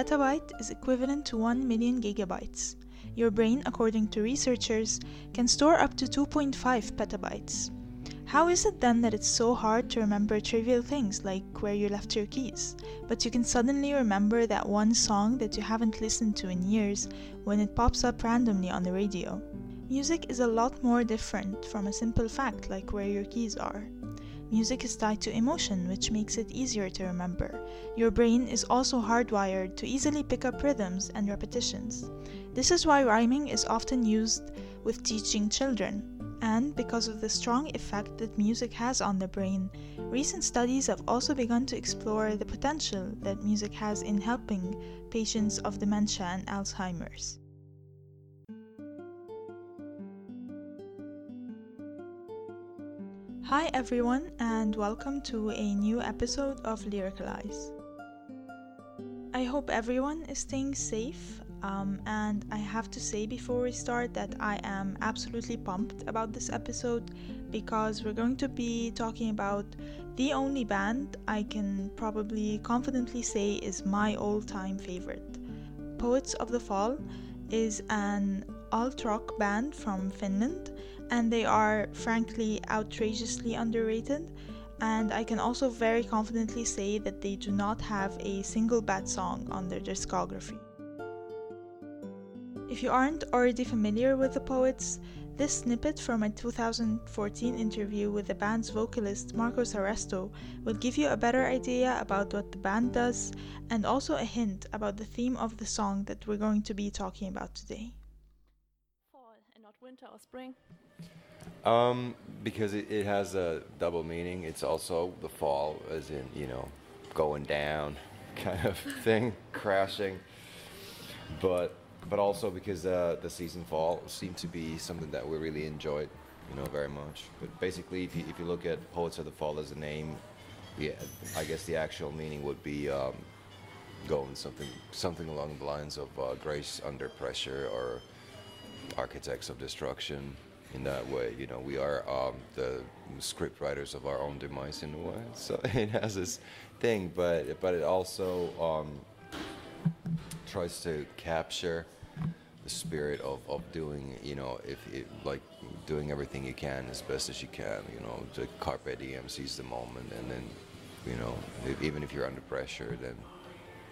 petabyte is equivalent to 1 million gigabytes. Your brain, according to researchers, can store up to 2.5 petabytes. How is it then that it's so hard to remember trivial things like where you left your keys, but you can suddenly remember that one song that you haven't listened to in years when it pops up randomly on the radio? Music is a lot more different from a simple fact like where your keys are. Music is tied to emotion, which makes it easier to remember. Your brain is also hardwired to easily pick up rhythms and repetitions. This is why rhyming is often used with teaching children. And because of the strong effect that music has on the brain, recent studies have also begun to explore the potential that music has in helping patients of dementia and Alzheimer's. Hi everyone, and welcome to a new episode of Lyricalize. I hope everyone is staying safe um, and I have to say before we start that I am absolutely pumped about this episode because we're going to be talking about the only band I can probably confidently say is my all time favorite. Poets of the Fall is an alt rock band from Finland and they are frankly outrageously underrated. And I can also very confidently say that they do not have a single bad song on their discography. If you aren't already familiar with the poets, this snippet from a 2014 interview with the band's vocalist Marko Saaresto will give you a better idea about what the band does and also a hint about the theme of the song that we're going to be talking about today. Fall and not winter or spring? Um, because it, it has a double meaning. It's also the fall, as in, you know, going down kind of thing, crashing. But but also because uh, the season fall seemed to be something that we really enjoyed, you know, very much. But basically, if you, if you look at Poets of the Fall as a name, yeah, I guess the actual meaning would be um, going something something along the lines of uh, grace under pressure or architects of destruction. In that way, you know, we are um, the script writers of our own demise in a way. So it has this thing, but but it also um, tries to capture the spirit of, of doing, you know, if it, like doing everything you can as best as you can, you know, to carpe diem, seize the moment, and then, you know, if, even if you're under pressure, then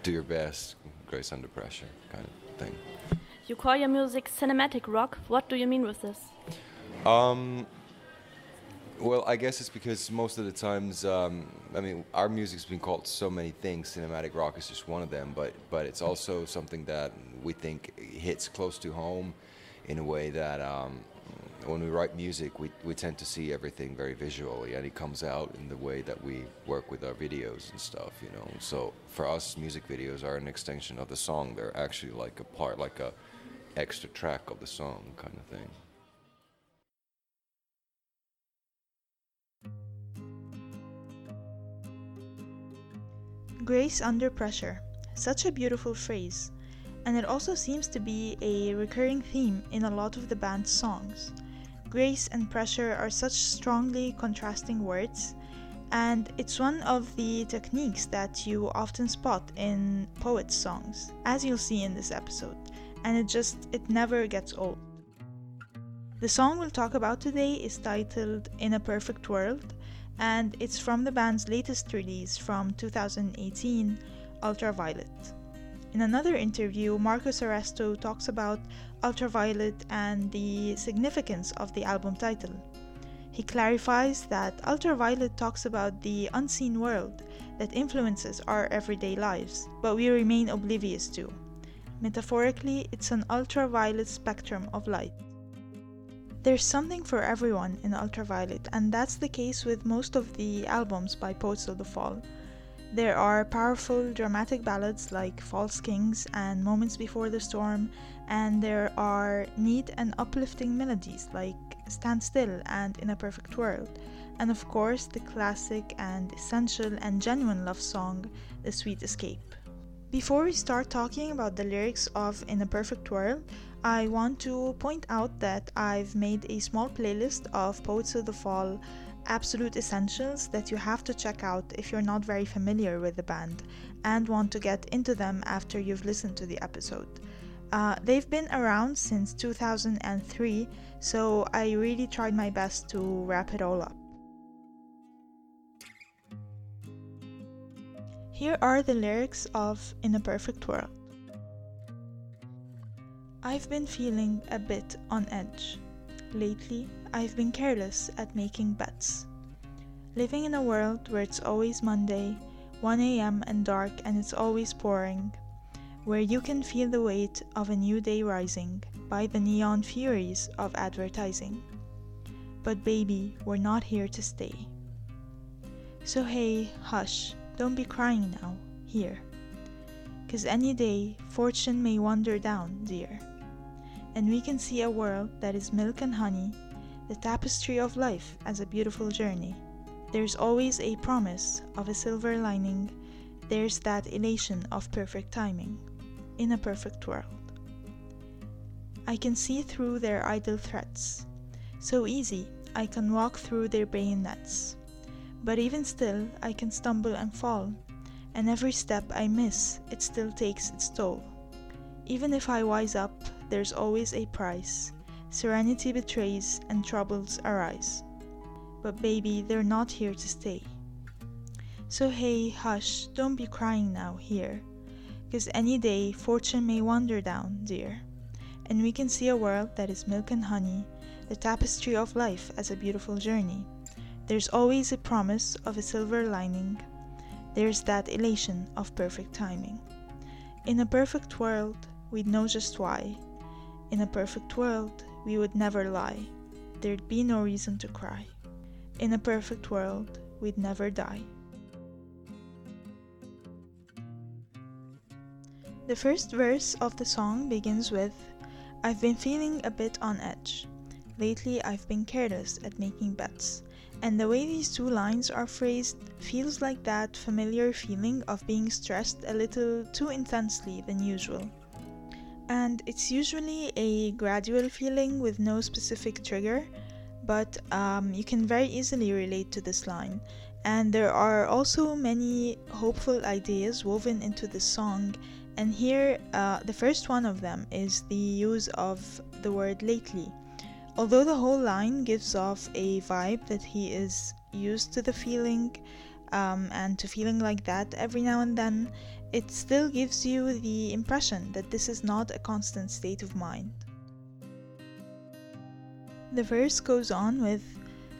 do your best, grace under pressure, kind of thing. You call your music cinematic rock. What do you mean with this? Um, well, I guess it's because most of the times, um, I mean, our music's been called so many things. Cinematic rock is just one of them, but but it's also something that we think hits close to home, in a way that um, when we write music, we we tend to see everything very visually, and it comes out in the way that we work with our videos and stuff. You know, so for us, music videos are an extension of the song. They're actually like a part, like a extra track of the song, kind of thing. Grace under pressure. Such a beautiful phrase. And it also seems to be a recurring theme in a lot of the band's songs. Grace and pressure are such strongly contrasting words, and it's one of the techniques that you often spot in poets' songs, as you'll see in this episode, and it just it never gets old. The song we'll talk about today is titled In a Perfect World, and it's from the band's latest release from 2018, Ultraviolet. In another interview, Marko Saaresto talks about Ultraviolet and the significance of the album title. He clarifies that Ultraviolet talks about the unseen world that influences our everyday lives, but we remain oblivious to. Metaphorically, it's an ultraviolet spectrum of light. There's something for everyone in Ultraviolet, and that's the case with most of the albums by Poets of the Fall. There are powerful, dramatic ballads like False Kings and Moments Before the Storm, and there are neat and uplifting melodies like Stand Still and In a Perfect World, and of course the classic and essential and genuine love song, The Sweet Escape. Before we start talking about the lyrics of In a Perfect World, I want to point out that I've made a small playlist of Poets of the Fall absolute essentials that you have to check out if you're not very familiar with the band and want to get into them after you've listened to the episode. Uh, they've been around since 2003, so I really tried my best to wrap it all up. Here are the lyrics of In a Perfect World. I've been feeling a bit on edge. Lately, I've been careless at making bets. Living in a world where it's always Monday, 1 a.m. and dark and it's always pouring, where you can feel the weight of a new day rising by the neon furies of advertising. But baby, we're not here to stay. So hey, hush, don't be crying now, here. Cause any day fortune may wander down, dear. And we can see a world that is milk and honey, the tapestry of life as a beautiful journey. There's always a promise of a silver lining, there's that elation of perfect timing, in a perfect world. I can see through their idle threats, so easy I can walk through their bayonets. But even still, I can stumble and fall, and every step I miss, it still takes its toll. Even if I wise up, there's always a price. Serenity betrays, and troubles arise but baby, they're not here to stay. So hey, hush, don't be crying now here, 'cause any day fortune may wander down, dear, and we can see a world that is milk and honey, the tapestry of life as a beautiful journey. There's always a promise of a silver lining, there's that elation of perfect timing. In a perfect world, we'd know just why. In a perfect world, we would never lie. There'd be no reason to cry. In a perfect world, we'd never die. The first verse of the song begins with I've been feeling a bit on edge. Lately, I've been careless at making bets. And the way these two lines are phrased feels like that familiar feeling of being stressed a little too intensely than usual. And it's usually a gradual feeling with no specific trigger, but um, you can very easily relate to this line. And there are also many hopeful ideas woven into the song. And here, uh, the first one of them is the use of the word lately. Although the whole line gives off a vibe that he is used to the feeling um, and to feeling like that every now and then, it still gives you the impression that this is not a constant state of mind. The verse goes on with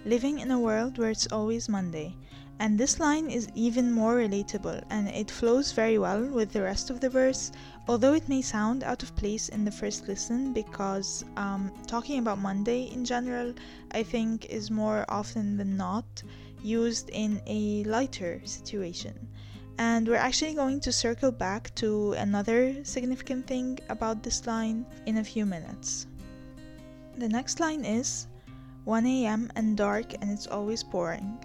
living in a world where it's always Monday. And this line is even more relatable and it flows very well with the rest of the verse, although it may sound out of place in the first listen because um, talking about Monday in general, I think, is more often than not used in a lighter situation. And we're actually going to circle back to another significant thing about this line in a few minutes. The next line is 1 a.m. and dark and it's always pouring.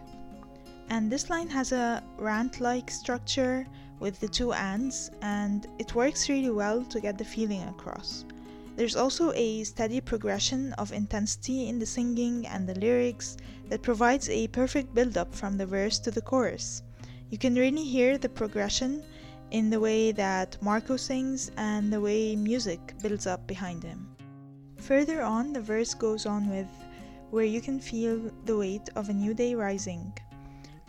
And this line has a rant like structure with the two ands, and it works really well to get the feeling across. There's also a steady progression of intensity in the singing and the lyrics that provides a perfect build up from the verse to the chorus. You can really hear the progression in the way that Marko sings and the way music builds up behind him. Further on, the verse goes on with, where you can feel the weight of a new day rising.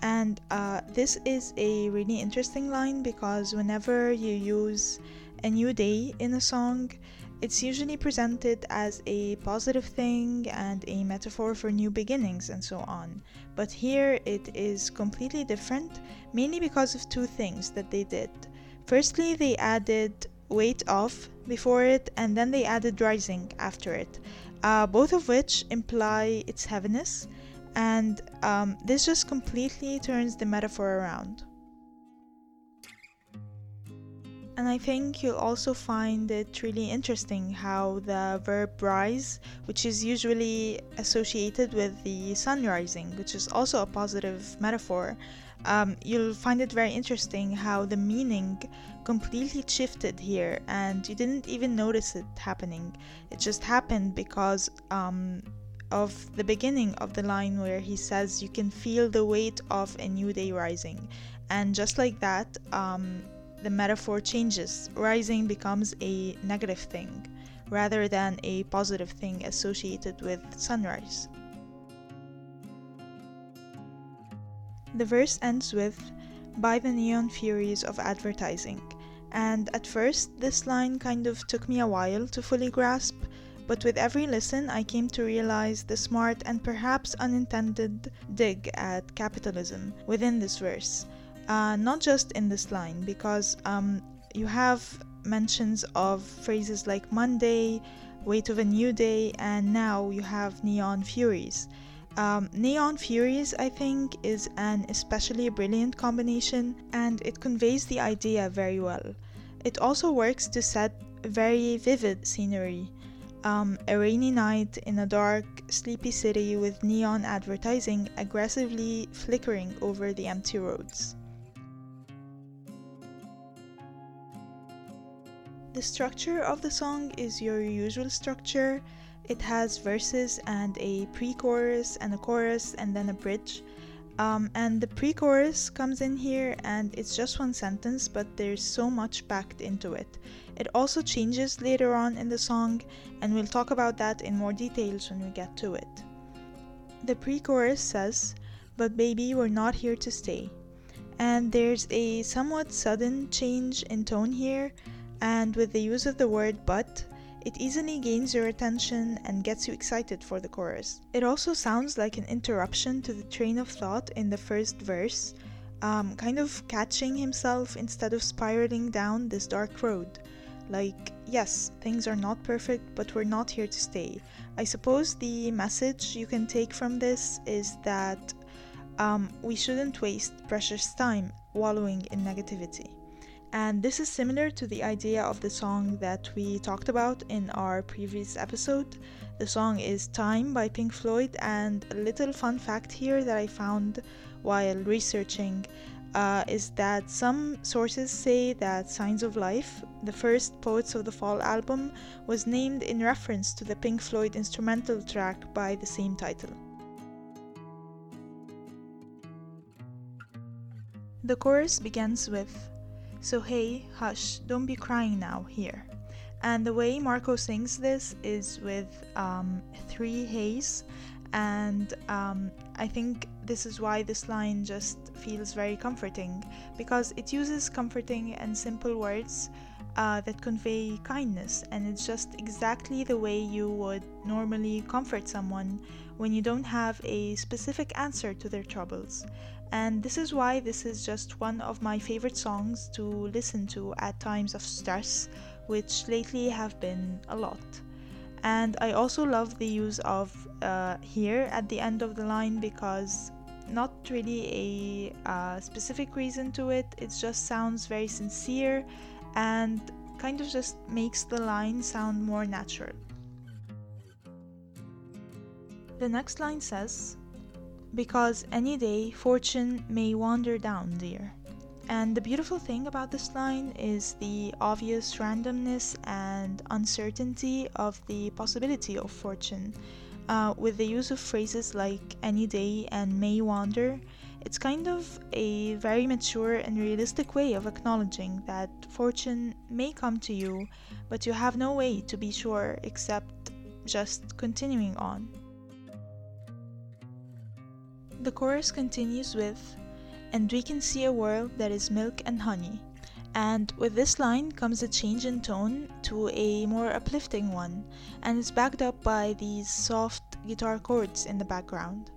And uh, this is a really interesting line because whenever you use a new day in a song, it's usually presented as a positive thing and a metaphor for new beginnings and so on. But here it is completely different, mainly because of two things that they did. Firstly, they added weight off before it, and then they added rising after it, uh, both of which imply its heaviness, and um, this just completely turns the metaphor around. And I think you'll also find it really interesting how the verb rise, which is usually associated with the sun rising, which is also a positive metaphor, um, you'll find it very interesting how the meaning completely shifted here and you didn't even notice it happening. It just happened because um, of the beginning of the line where he says, You can feel the weight of a new day rising. And just like that, um, the metaphor changes. Rising becomes a negative thing rather than a positive thing associated with sunrise. The verse ends with, By the neon furies of advertising. And at first, this line kind of took me a while to fully grasp, but with every listen, I came to realize the smart and perhaps unintended dig at capitalism within this verse. Uh, not just in this line, because um, you have mentions of phrases like Monday, Weight of a New Day, and now you have Neon Furies. Um, Neon Furies, I think, is an especially brilliant combination and it conveys the idea very well. It also works to set very vivid scenery. Um, a rainy night in a dark, sleepy city with neon advertising aggressively flickering over the empty roads. The structure of the song is your usual structure. It has verses and a pre chorus and a chorus and then a bridge. Um, and the pre chorus comes in here and it's just one sentence, but there's so much packed into it. It also changes later on in the song, and we'll talk about that in more details when we get to it. The pre chorus says, But baby, we're not here to stay. And there's a somewhat sudden change in tone here and with the use of the word but, it easily gains your attention and gets you excited for the chorus. It also sounds like an interruption to the train of thought in the first verse, um, kind of catching himself instead of spiraling down this dark road. Like, yes, things are not perfect, but we're not here to stay. I suppose the message you can take from this is that um, we shouldn't waste precious time wallowing in negativity. And this is similar to the idea of the song that we talked about in our previous episode. The song is Time by Pink Floyd, and a little fun fact here that I found while researching uh, is that some sources say that Signs of Life, the first Poets of the Fall album, was named in reference to the Pink Floyd instrumental track by the same title. The chorus begins with so hey, hush, don't be crying now here. And the way Marko sings this is with um, three heys, and um, I think this is why this line just feels very comforting because it uses comforting and simple words uh, that convey kindness, and it's just exactly the way you would normally comfort someone when you don't have a specific answer to their troubles. And this is why this is just one of my favorite songs to listen to at times of stress, which lately have been a lot. And I also love the use of uh, here at the end of the line because not really a uh, specific reason to it, it just sounds very sincere and kind of just makes the line sound more natural. The next line says, because any day fortune may wander down, dear. And the beautiful thing about this line is the obvious randomness and uncertainty of the possibility of fortune. Uh, with the use of phrases like any day and may wander, it's kind of a very mature and realistic way of acknowledging that fortune may come to you, but you have no way to be sure except just continuing on. The chorus continues with, And we can see a world that is milk and honey. And with this line comes a change in tone to a more uplifting one, and it's backed up by these soft guitar chords in the background.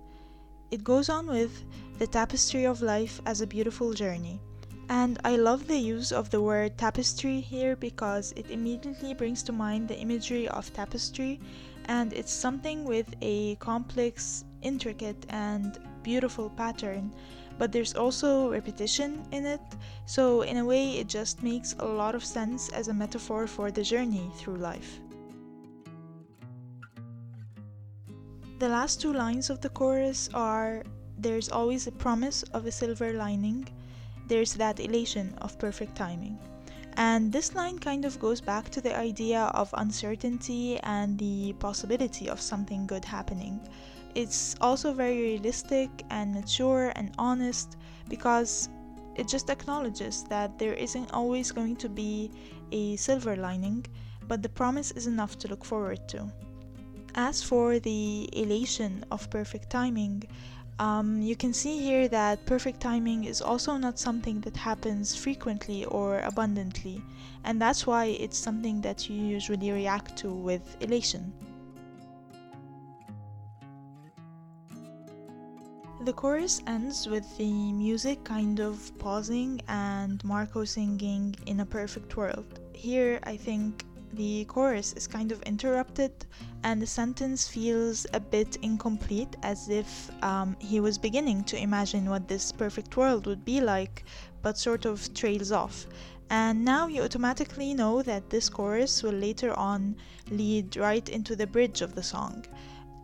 It goes on with the tapestry of life as a beautiful journey. And I love the use of the word tapestry here because it immediately brings to mind the imagery of tapestry, and it's something with a complex, intricate, and beautiful pattern, but there's also repetition in it, so in a way, it just makes a lot of sense as a metaphor for the journey through life. The last two lines of the chorus are There's always a promise of a silver lining, there's that elation of perfect timing. And this line kind of goes back to the idea of uncertainty and the possibility of something good happening. It's also very realistic and mature and honest because it just acknowledges that there isn't always going to be a silver lining, but the promise is enough to look forward to. As for the elation of perfect timing, um, you can see here that perfect timing is also not something that happens frequently or abundantly, and that's why it's something that you usually react to with elation. The chorus ends with the music kind of pausing and Marko singing in a perfect world. Here, I think the chorus is kind of interrupted and the sentence feels a bit incomplete as if um, he was beginning to imagine what this perfect world would be like but sort of trails off. And now you automatically know that this chorus will later on lead right into the bridge of the song.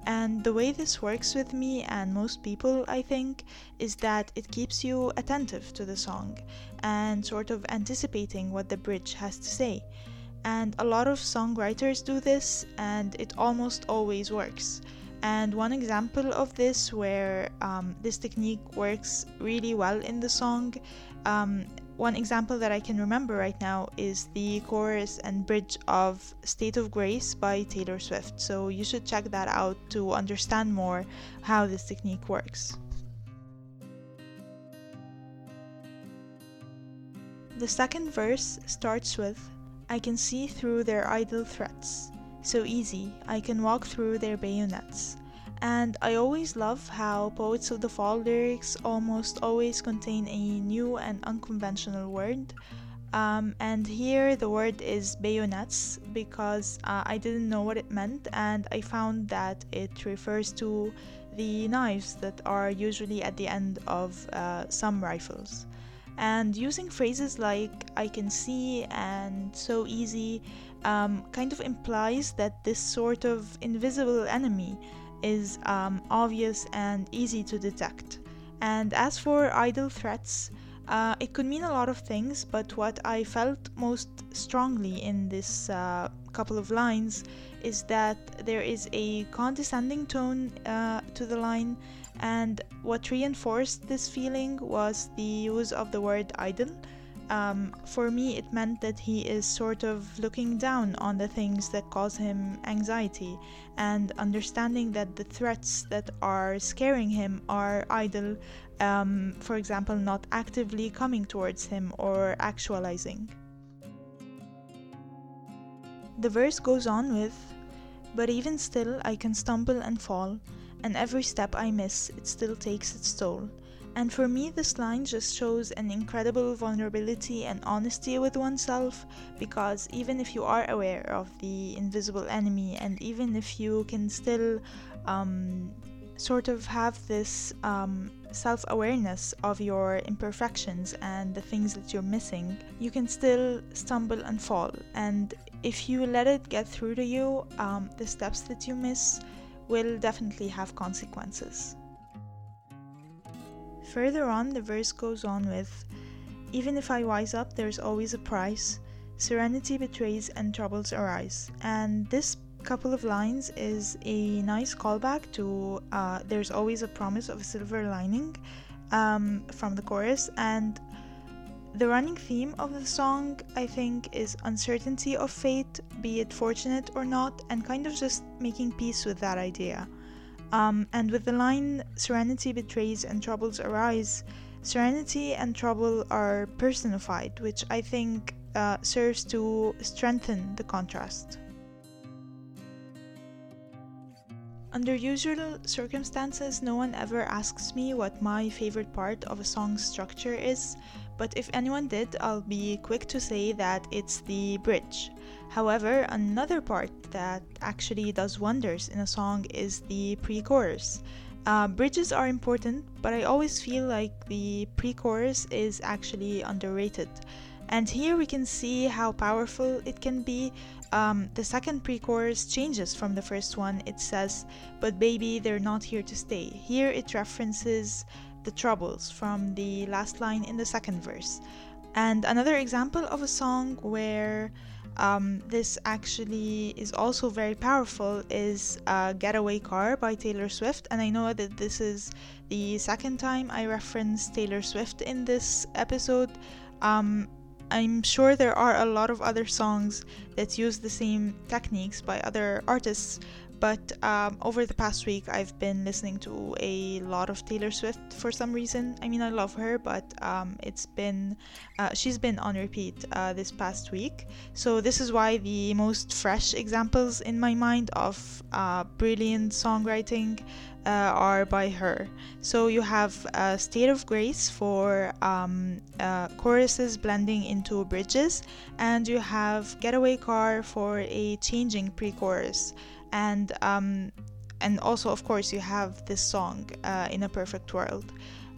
And the way this works with me and most people, I think, is that it keeps you attentive to the song and sort of anticipating what the bridge has to say and a lot of songwriters do this and it almost always works. And one example of this where um, this technique works really well in the song um, one example that i can remember right now is the chorus and bridge of state of grace by taylor swift. So you should check that out to understand more how this technique works. The second verse starts with I can see through their idle threats. So easy, I can walk through their bayonets. And I always love how Poets of the Fall lyrics almost always contain a new and unconventional word. Um, and here the word is bayonets because uh, I didn't know what it meant, and I found that it refers to the knives that are usually at the end of uh, some rifles and using phrases like I can see and so easy um, kind of implies that this sort of invisible enemy is um, obvious and easy to detect. And as for idle threats, uh, it could mean a lot of things, but what I felt most strongly in this uh, couple of lines is that there is a condescending tone uh, to the line and what reinforced this feeling was the use of the word idle. Um, for me, it meant that he is sort of looking down on the things that cause him anxiety and understanding that the threats that are scaring him are idle, um, for example, not actively coming towards him or actualizing. The verse goes on with, But even still I can stumble and fall and every step I miss, it still takes its toll. And for me, this line just shows an incredible vulnerability and honesty with oneself because even if you are aware of the invisible enemy, and even if you can still um, sort of have this um, self awareness of your imperfections and the things that you're missing, you can still stumble and fall. And if you let it get through to you, um, the steps that you miss, will definitely have consequences. Further on, the verse goes on with Even if I wise up, there's always a price. Serenity betrays and troubles arise. And this couple of lines is a nice callback to uh, There's Always a Promise of a Silver Lining um, from the chorus. And the running theme of the song, I think, is uncertainty of fate, be it fortunate or not, and kind of just making peace with that idea. Um, and with the line, serenity betrays and troubles arise, serenity and trouble are personified, which I think uh, serves to strengthen the contrast. Under usual circumstances, no one ever asks me what my favorite part of a song's structure is, but if anyone did, I'll be quick to say that it's the bridge. However, another part that actually does wonders in a song is the pre chorus. Uh, bridges are important, but I always feel like the pre chorus is actually underrated. And here we can see how powerful it can be. Um, the second pre chorus changes from the first one. It says, But baby, they're not here to stay. Here it references the troubles from the last line in the second verse. And another example of a song where um, this actually is also very powerful is uh, Getaway Car by Taylor Swift. And I know that this is the second time I reference Taylor Swift in this episode. Um, I'm sure there are a lot of other songs that use the same techniques by other artists, but um, over the past week I've been listening to a lot of Taylor Swift for some reason. I mean, I love her, but um, it's been uh, she's been on repeat uh, this past week. So this is why the most fresh examples in my mind of uh, brilliant songwriting uh, are by her. So you have a State of Grace for um, uh, choruses blending into bridges, and you have Getaway Car for a changing pre chorus and um, and also of course you have this song uh, in a perfect world.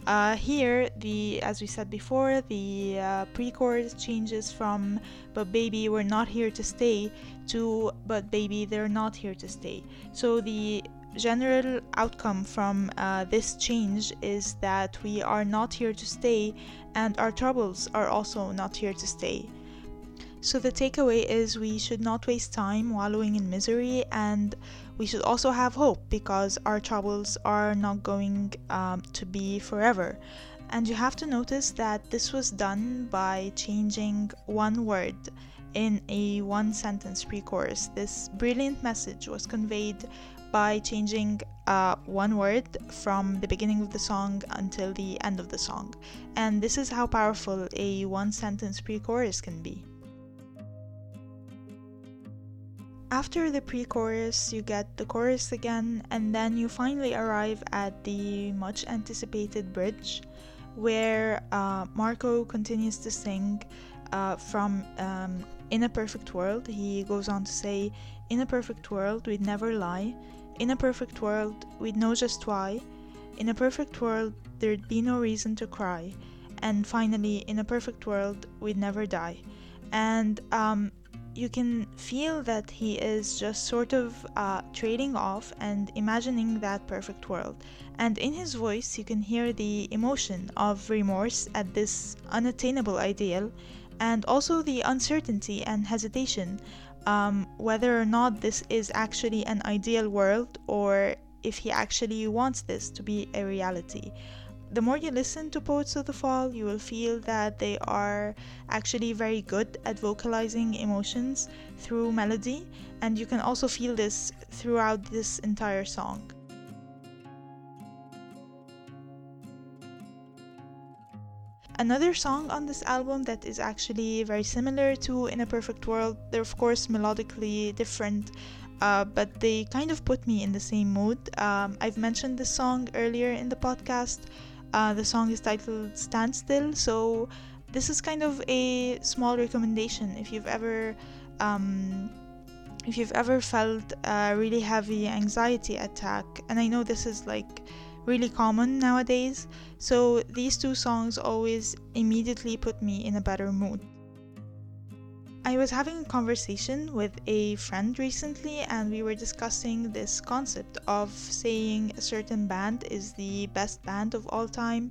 Uh, here the as we said before the uh, pre-chorus changes from but baby we're not here to stay to but baby they're not here to stay. So the general outcome from uh, this change is that we are not here to stay and our troubles are also not here to stay so the takeaway is we should not waste time wallowing in misery and we should also have hope because our troubles are not going um, to be forever. And you have to notice that this was done by changing one word in a one sentence pre chorus. This brilliant message was conveyed by changing uh, one word from the beginning of the song until the end of the song. And this is how powerful a one sentence pre chorus can be. After the pre chorus, you get the chorus again, and then you finally arrive at the much anticipated bridge where uh, Marko continues to sing uh, from um, In a Perfect World. He goes on to say, In a perfect world, we'd never lie. In a perfect world, we'd know just why. In a perfect world, there'd be no reason to cry. And finally, in a perfect world, we'd never die. And um, you can feel that he is just sort of uh, trading off and imagining that perfect world. And in his voice, you can hear the emotion of remorse at this unattainable ideal, and also the uncertainty and hesitation um, whether or not this is actually an ideal world or if he actually wants this to be a reality the more you listen to Poets of the Fall, you will feel that they are actually very good at vocalizing emotions through melody, and you can also feel this throughout this entire song. Another song on this album that is actually very similar to In a Perfect World, they're of course melodically different, uh, but they kind of put me in the same mood. Um, I've mentioned this song earlier in the podcast. Uh, the song is titled Stand Still, so this is kind of a small recommendation. If you've ever um, if you've ever felt a really heavy anxiety attack and i know this is like really common nowadays so these two songs always immediately put me in a better mood I was having a conversation with a friend recently, and we were discussing this concept of saying a certain band is the best band of all time.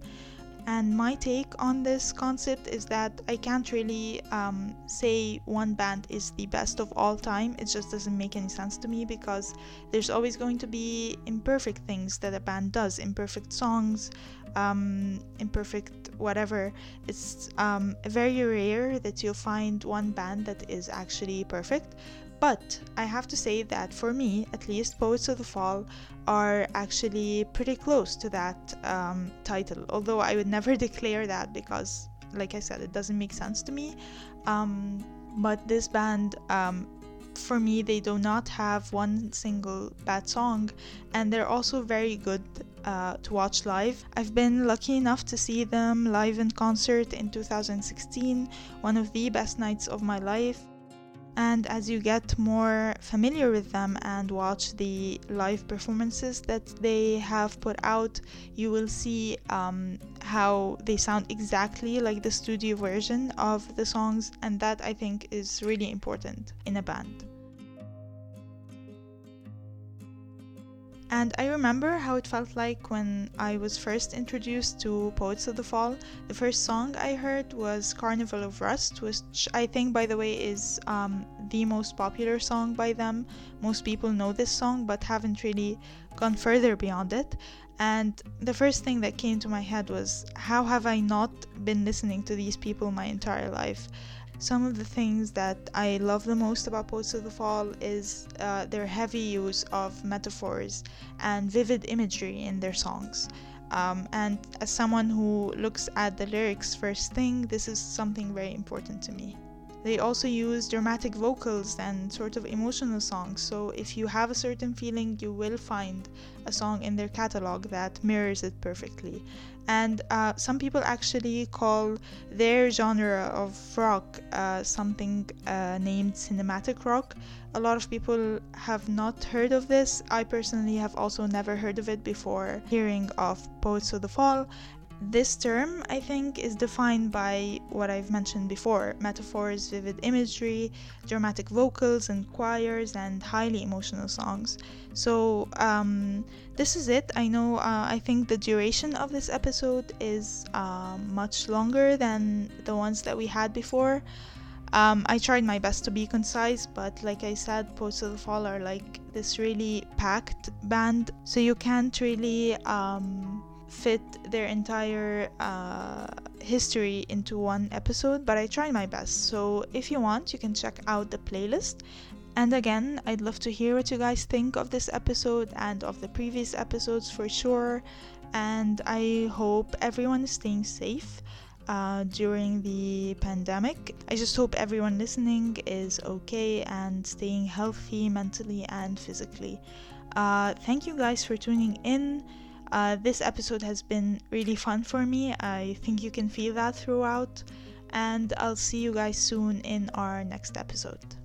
And my take on this concept is that I can't really um, say one band is the best of all time. It just doesn't make any sense to me because there's always going to be imperfect things that a band does, imperfect songs, um, imperfect whatever. It's um, very rare that you'll find one band that is actually perfect. But I have to say that for me, at least, Poets of the Fall are actually pretty close to that um, title. Although I would never declare that because, like I said, it doesn't make sense to me. Um, but this band um, for me, they do not have one single bad song, and they're also very good uh, to watch live. I've been lucky enough to see them live in concert in 2016, one of the best nights of my life and as you get more familiar with them and watch the live performances that they have put out you will see um, how they sound exactly like the studio version of the songs. And that i think is really important in a band And I remember how it felt like when I was first introduced to Poets of the Fall. The first song I heard was Carnival of Rust, which I think, by the way, is um, the most popular song by them. Most people know this song but haven't really gone further beyond it. And the first thing that came to my head was, how have I not been listening to these people my entire life? Some of the things that I love the most about Poets of the Fall is uh, their heavy use of metaphors and vivid imagery in their songs. Um, and as someone who looks at the lyrics first thing, this is something very important to me. They also use dramatic vocals and sort of emotional songs, so if you have a certain feeling, you will find a song in their catalog that mirrors it perfectly. And uh, some people actually call their genre of rock uh, something uh, named cinematic rock. A lot of people have not heard of this. I personally have also never heard of it before hearing of Poets of the Fall, this term, I think, is defined by what I've mentioned before metaphors, vivid imagery, dramatic vocals and choirs, and highly emotional songs. So, um, this is it. I know, uh, I think the duration of this episode is uh, much longer than the ones that we had before. Um, I tried my best to be concise, but like I said, Poets of the Fall are like this really packed band, so you can't really. Um, fit their entire uh, history into one episode, but I tried my best. So if you want, you can check out the playlist. And again, I'd love to hear what you guys think of this episode and of the previous episodes for sure. And I hope everyone is staying safe uh, during the pandemic. I just hope everyone listening is okay and staying healthy mentally and physically. Uh, thank you guys for tuning in. Uh, this episode has been really fun for me. I think you can feel that throughout. And I'll see you guys soon in our next episode.